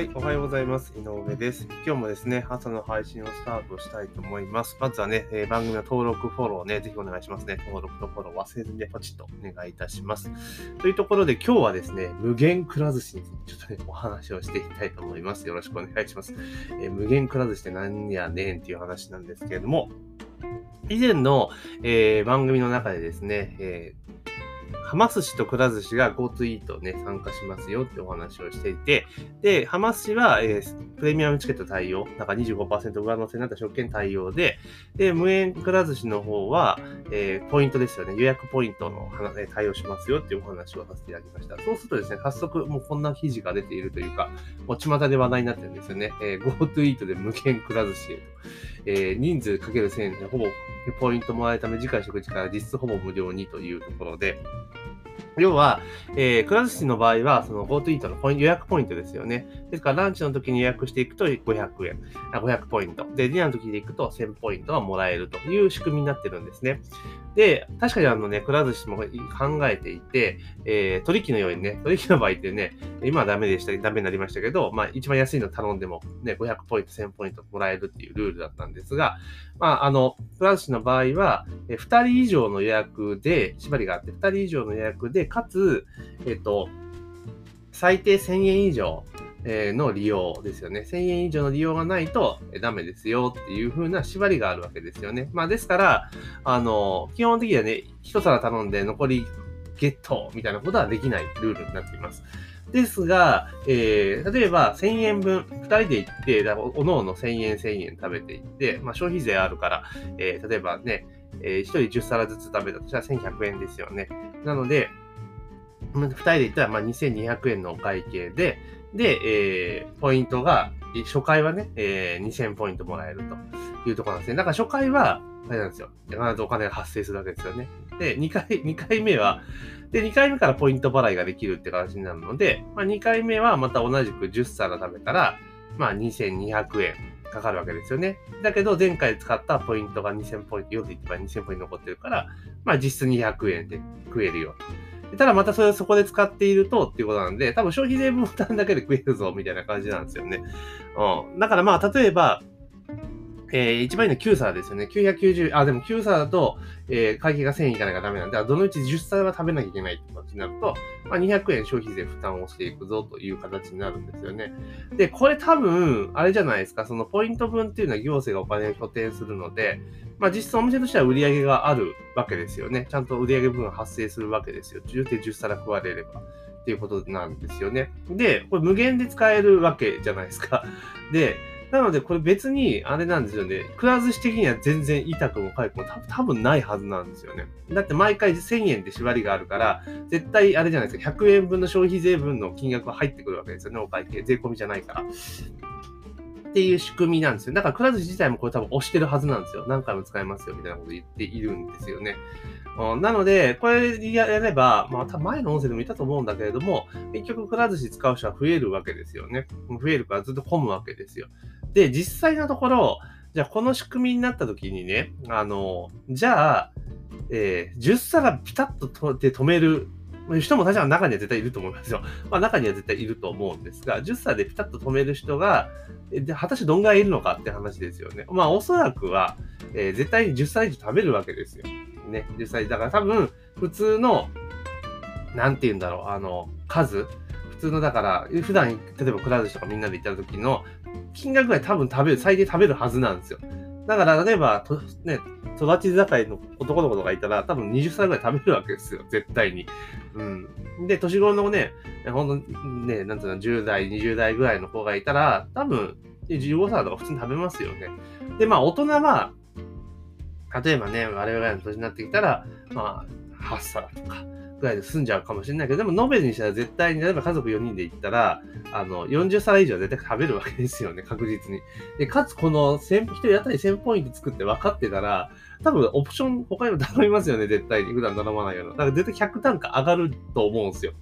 はい、おはようございます。井上です。今日もですね、朝の配信をスタートしたいと思います。まずはね、えー、番組の登録、フォローね、ぜひお願いしますね。登録とフォロー忘れずにね、ポチッとお願いいたします。というところで今日はですね、無限くら寿司にちょっとね、お話をしていきたいと思います。よろしくお願いします。えー、無限くら寿司って何やねんっていう話なんですけれども、以前の、えー、番組の中でですね、えーはま寿司とくら寿司が GoTo イートね、参加しますよってお話をしていて、で、はま寿司は、えー、プレミアムチケット対応、なんか25%上乗せになった食券対応で、で、無縁くら寿司の方は、えー、ポイントですよね、予約ポイントの対応しますよっていうお話をさせていただきました。そうするとですね、早速もうこんな記事が出ているというか、もう巷で話題になってるんですよね。えー、GoTo イートで無限くら寿司へと。えー、人数かける1000円でほぼポイントもらえるため、次回食事から実質ほぼ無料にというところで、要は、えー、くら寿司の場合は、その GoTo イートのポイント予約ポイントですよね。ですから、ランチの時に予約していくと500円、500ポイント。で、ディナーの時で行くと1000ポイントがもらえるという仕組みになってるんですね。で、確かにあのね、くら寿司も考えていて、えー、取引のようにね、取引の場合ってね、今はダメでした、ダメになりましたけど、まあ一番安いの頼んでもね、500ポイント、1000ポイントもらえるっていうルールだったんですが、まああの、くら寿司の場合は、2人以上の予約で、縛りがあって、2人以上の予約で、でかつ、えっ、と、最低1000円以上、の利用ですよね。1000円以上の利用がないとダメですよっていう風な縛りがあるわけですよね。まあですから、あの、基本的にはね、一皿頼んで残りゲットみたいなことはできないルールになっています。ですが、えー、例えば1000円分、2人で行って、おのおの1000円1000円食べていって、まあ消費税あるから、えー、例えばね、えー、1人10皿ずつ食べたとしたら1100円ですよね。なので、2人で行ったらまあ2200円のお会計で、で、えー、ポイントが、初回はね、えー、2000ポイントもらえるというところなんですね。だから初回は、あれなんですよ。必ずお金が発生するわけですよね。で、2回、2回目は、で、2回目からポイント払いができるって形になるので、まあ、2回目はまた同じく10皿食べたら、まあ、2200円かかるわけですよね。だけど、前回使ったポイントが2000ポイント、夜行けば2000ポイント残ってるから、まあ、実質200円で食えるよ。ただまたそれをそこで使っているとっていうことなんで、多分消費税分負担だけで食えるぞみたいな感じなんですよね。うん。だからまあ、例えば、えー、一番いいのは9皿ですよね。990、あ、でも9皿だと、えー、会計が1000円いかないからダメなんで、どのうち10皿は食べなきゃいけないって形になると、まあ、200円消費税負担をしていくぞという形になるんですよね。で、これ多分、あれじゃないですか、そのポイント分っていうのは行政がお金を拠点するので、まあ実質お店としては売り上げがあるわけですよね。ちゃんと売り上げ分発生するわけですよ。10で10皿食われれば。っていうことなんですよね。で、これ無限で使えるわけじゃないですか。で、なので、これ別に、あれなんですよね。くら寿司的には全然痛くも痒くも多分ないはずなんですよね。だって毎回1000円って縛りがあるから、絶対あれじゃないですか。100円分の消費税分の金額が入ってくるわけですよね。お会計。税込みじゃないから。っていう仕組みなんですよ。だから、くら寿司自体もこれ多分押してるはずなんですよ。何回も使えますよ、みたいなこと言っているんですよね。なので、これやれば、まあ、前の音声でも言ったと思うんだけれども、結局、くら寿司使う人は増えるわけですよね。増えるからずっと混むわけですよ。で、実際のところ、じゃあこの仕組みになった時にね、あの、じゃあ、えー、10皿ピタッと止める人も確か中には絶対いると思いますよ。まあ中には絶対いると思うんですが、10歳でピタッと止める人が、で果たしてどんぐらいいるのかって話ですよね。まあおそらくは、えー、絶対に10歳以上食べるわけですよ。ね、10歳。だから多分、普通の、なんて言うんだろう、あの、数、普通のだから、普段、例えばくら寿司とかみんなで行った時の金額ぐらい多分食べる、最低食べるはずなんですよ。だから、例えば、とね、育ち盛りの男の子とかいたら、多分20歳ぐらい食べるわけですよ、絶対に。うん。で、年頃のね、ほんとね、なんていうの、10代、20代ぐらいの子がいたら、多分、15歳とか普通に食べますよね。で、まあ、大人は、例えばね、我々の年になってきたら、まあ、8皿とか、ぐらいで済んじゃうかもしれないけど、でも、延べにしたら絶対に、例えば家族4人で行ったら、あの、40皿以上は絶対食べるわけですよね、確実に。で、かつ、この1人当たり1000ポイント作って分かってたら、多分、オプション他にも頼みますよね、絶対に。普段頼まないような。だから絶対100単価上がると思うんですよ。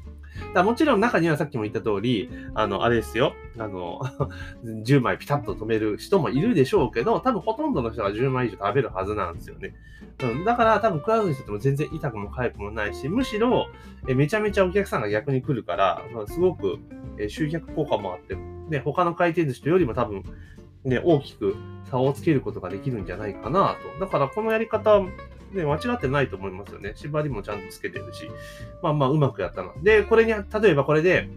だもちろん中にはさっきも言った通り、あの、あれですよ。あの、10枚ピタッと止める人もいるでしょうけど、多分ほとんどの人が10枚以上食べるはずなんですよね。うん、だから多分食わずにしてても全然痛くも痒くもないし、むしろえめちゃめちゃお客さんが逆に来るから、まあ、すごくえ集客効果もあって、で、他の回転寿司とよりも多分、ね、大きく差をつけることができるんじゃないかなと。だからこのやり方、ね、間違ってないと思いますよね。縛りもちゃんとつけてるし。まあまあ、うまくやったな。で、これに、例えばこれで、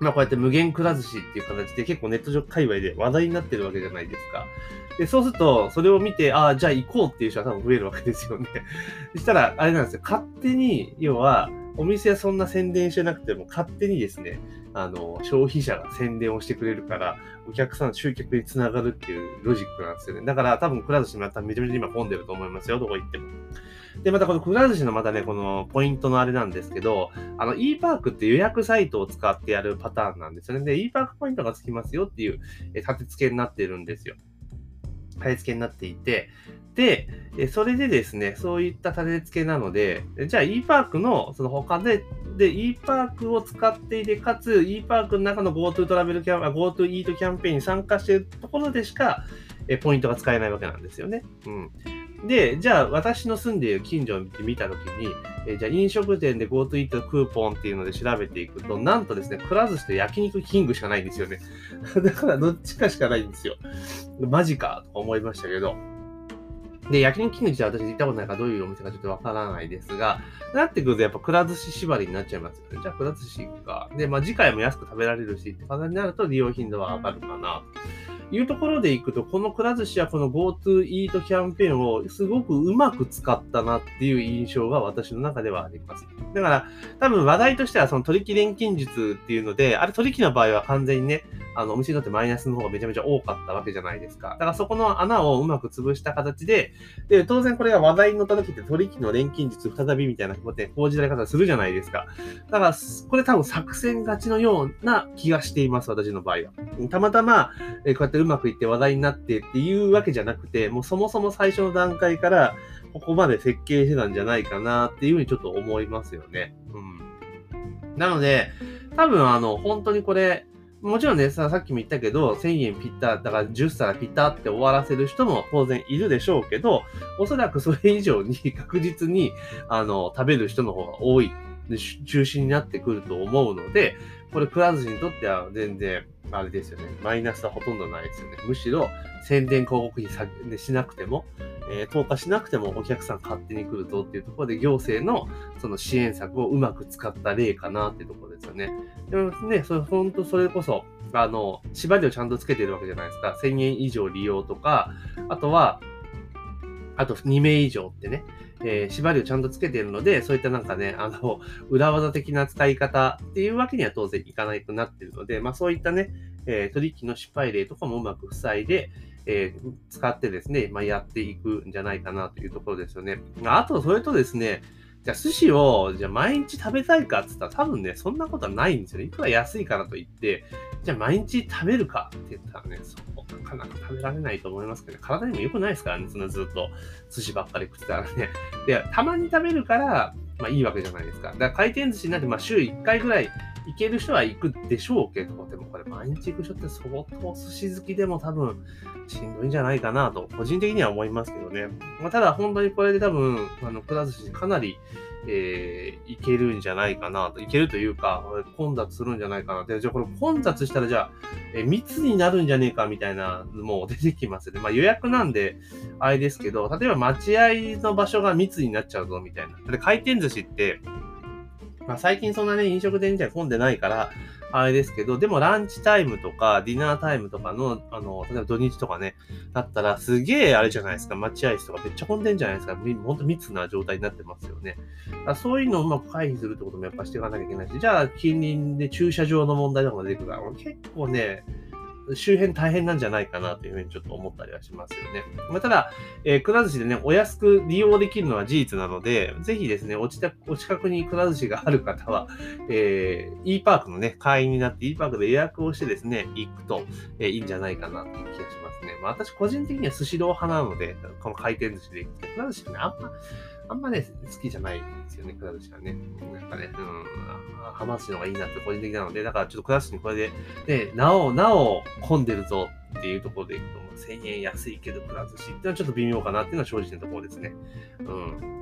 まあこうやって無限くら寿司っていう形で結構ネット上界隈で話題になってるわけじゃないですか。で、そうすると、それを見て、ああ、じゃあ行こうっていう人は多分増えるわけですよね。そしたら、あれなんですよ。勝手に、要は、お店はそんな宣伝してなくても、勝手にですね、あの、消費者が宣伝をしてくれるから、お客さん、集客につながるっていうロジックなんですよね。だから多分、くら寿司もやっためちゃめちゃ今混んでると思いますよ、どこ行っても。で、またこのくら寿司のまたね、このポイントのあれなんですけど、あの e パークって予約サイトを使ってやるパターンなんですよね。で、e パークポイントがつきますよっていう、え立て付けになってるんですよ。タレ付けになっていて、で、それでですね、そういった立て付けなので、じゃあ e パークのその他で、で、e パークを使っていて、かつ e パークの中の GoTo トラベルキャン、GoTo イートキャンペーンに参加しているところでしか、ポイントが使えないわけなんですよね。うん。で、じゃあ私の住んでいる近所を見たときに、えじゃあ飲食店で GoTo イートクーポンっていうので調べていくと、なんとですね、くら寿司と焼肉キングしかないんですよね。だからどっちかしかないんですよ。マジかと思いましたけど。で、焼肉キング自体私行ったことないからどういうお店かちょっとわからないですが、なってくるとやっぱくら寿司縛りになっちゃいますよね。じゃあくら寿司行くか。で、まあ次回も安く食べられるしって形になると利用頻度は上がるかな。いうところでいくと、このくら寿司やこの GoTo イートキャンペーンをすごくうまく使ったなっていう印象が私の中ではあります。だから、多分話題としてはその取引錬金術っていうので、あれ取引の場合は完全にね、あの、お店にとってマイナスの方がめちゃめちゃ多かったわけじゃないですか。だからそこの穴をうまく潰した形で、で、当然これが話題に乗った時って取引の錬金術再びみたいなことで報じられ方するじゃないですか。だから、これ多分作戦勝ちのような気がしています、私の場合は。たまたま、えこうやってうまくいって話題になってっていうわけじゃなくて、もうそもそも最初の段階から、ここまで設計してたんじゃないかなっていうふうにちょっと思いますよね。うん。なので、多分あの、本当にこれ、もちろんね、ささっきも言ったけど、1000円ピッタ、だから10皿ピッタって終わらせる人も当然いるでしょうけど、おそらくそれ以上に 確実に、あの、食べる人の方が多い、中心になってくると思うので、これ、くら寿司にとっては全然、あれですよね。マイナスはほとんどないですよね。むしろ、宣伝広告費しなくても、えー、投下しなくてもお客さん勝手に来るぞっていうところで、行政のその支援策をうまく使った例かなっていうところですよね。でもね、それ本当それこそ、あの、縛りをちゃんとつけてるわけじゃないですか。1000円以上利用とか、あとは、あと2名以上ってね、えー、縛りをちゃんとつけてるので、そういったなんかね、あの、裏技的な使い方っていうわけには当然いかないとなってるので、まあそういったね、えー、取引の失敗例とかもうまく塞いで、えー、使ってですね、まあ、やっていくんじゃないかなというところですよね。あと、それとですね、じゃあ寿司を、じゃあ毎日食べたいかって言ったら多分ね、そんなことはないんですよね。いくら安いからといって、じゃあ毎日食べるかって言ったらね、そうなかなか食べられないと思いますけど、ね、体にも良くないですからね、そんなずっと寿司ばっかり食ってたらね。で、たまに食べるから、まあいいわけじゃないですか。だから回転寿司になって、まあ週1回ぐらい行ける人は行くでしょうけど、でもこれ毎日行く人って相当寿司好きでも多分しんどいんじゃないかなと、個人的には思いますけどね。まあ、ただ本当にこれで多分、あの、くら寿司かなり、えー、いけるんじゃないかなと。いけるというか、混雑するんじゃないかなで、じゃあこれ混雑したらじゃあ、えー、密になるんじゃねえかみたいなのも出てきますね。まあ予約なんで、あれですけど、例えば待合の場所が密になっちゃうぞみたいな。で、回転寿司って、まあ、最近そんなね、飲食店じゃ混んでないから、あれですけど、でもランチタイムとか、ディナータイムとかの、あの、例えば土日とかね、だったら、すげえあれじゃないですか、待合室とかめっちゃ混んでんじゃないですか、ほんと密な状態になってますよね。だそういうのをうまく回避するってこともやっぱしていかなきゃいけないし、じゃあ、近隣で駐車場の問題とかも出てくるから、結構ね、周辺大変なんじゃないかなというふうにちょっと思ったりはしますよね。まあ、ただ、えー、くら寿司でね、お安く利用できるのは事実なので、ぜひですね、お近くにくら寿司がある方は、えー、e パークのね、会員になって e パークで予約をしてですね、行くと、えー、いいんじゃないかなという気がしますね。まあ、私個人的には寿司ロー派なので、この回転寿司で行くと、くら寿司ね、あんま、あんまね、好きじゃないんですよね、くら寿司はね。なんかね、うん、ハマ寿司の方がいいなって個人的なので、だからちょっとくら寿司にこれで、ね、なお、なお混んでるぞっていうところでいくと、1000円安いけどくら寿司っていうのはちょっと微妙かなっていうのは正直なところですね。うん。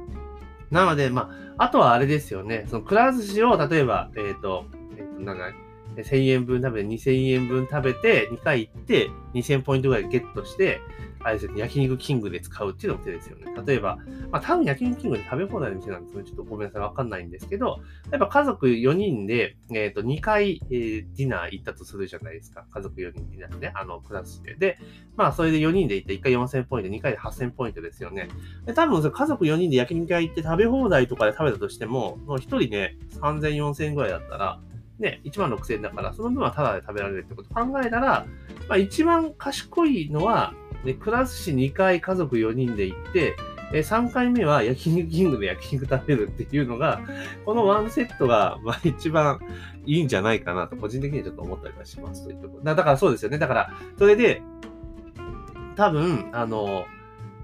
なので、まあ、あとはあれですよね、そのくら寿司を、例えば、えっ、ー、と、えっ、ー、と、なんか、1000円分食べて、2000円分食べて、2回行って、2000ポイントぐらいゲットして、あれですね、焼肉キングで使うっていうのも手ですよね。例えば、まあ多分焼肉キングで食べ放題の店なんですけど、ちょっとごめんなさい、わかんないんですけど、やっぱ家族4人で、えっ、ー、と、2回、えー、ディナー行ったとするじゃないですか。家族4人ディナーね、あの、クラスで。で、まあそれで4人で行って1回4000ポイント、2回で8000ポイントですよね。で、多分家族4人で焼肉屋行って食べ放題とかで食べたとしても、もう1人ね、3000、4000ぐらいだったら、ね、1万6000円だから、その分はタダで食べられるってことを考えたら、まあ、一番賢いのは、ね、クラス市2回家族4人で行って、え3回目は焼肉キングで焼肉食べるっていうのが、このワンセットが、まあ一番いいんじゃないかなと、個人的にちょっと思ったりはしますというところ。だからそうですよね。だから、それで、多分、あの、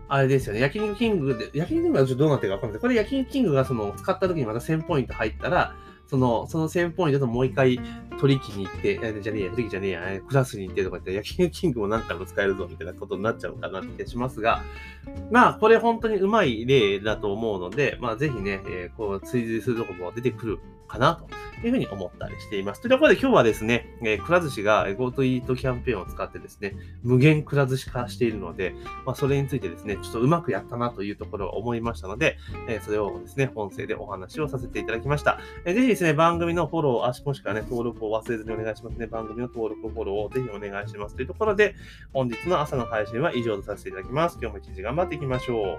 あれですよね。焼肉キングで、焼肉キングがちょっとどうなってるかわかんない。これ焼肉キングがその使った時にまた1000ポイント入ったら、その、その先方にちょっともう一回取り木に行って、えじゃねえや、取り木じゃねえや、クラスに行ってとか言って、焼き肉キングも何回も使えるぞみたいなことになっちゃうかなって気がしますが、まあ、これ本当にうまい例だと思うので、まあ、ぜひね、えー、こう、追随するとこも出てくるかなというふうに思ったりしています。というところで今日はですね、え、くら寿司が GoToEat キャンペーンを使ってですね、無限くら寿司化しているので、まあ、それについてですね、ちょっとうまくやったなというところを思いましたので、え、それをですね、音声でお話をさせていただきました。えー、ぜひですね、番組のフォロー、あもしくはね、登録を忘れずにお願いしますね。番組の登録、フォローをぜひお願いしますというところで、本日の朝の配信は以上とさせていただきます。今日も一日頑張っていきましょ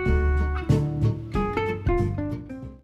う。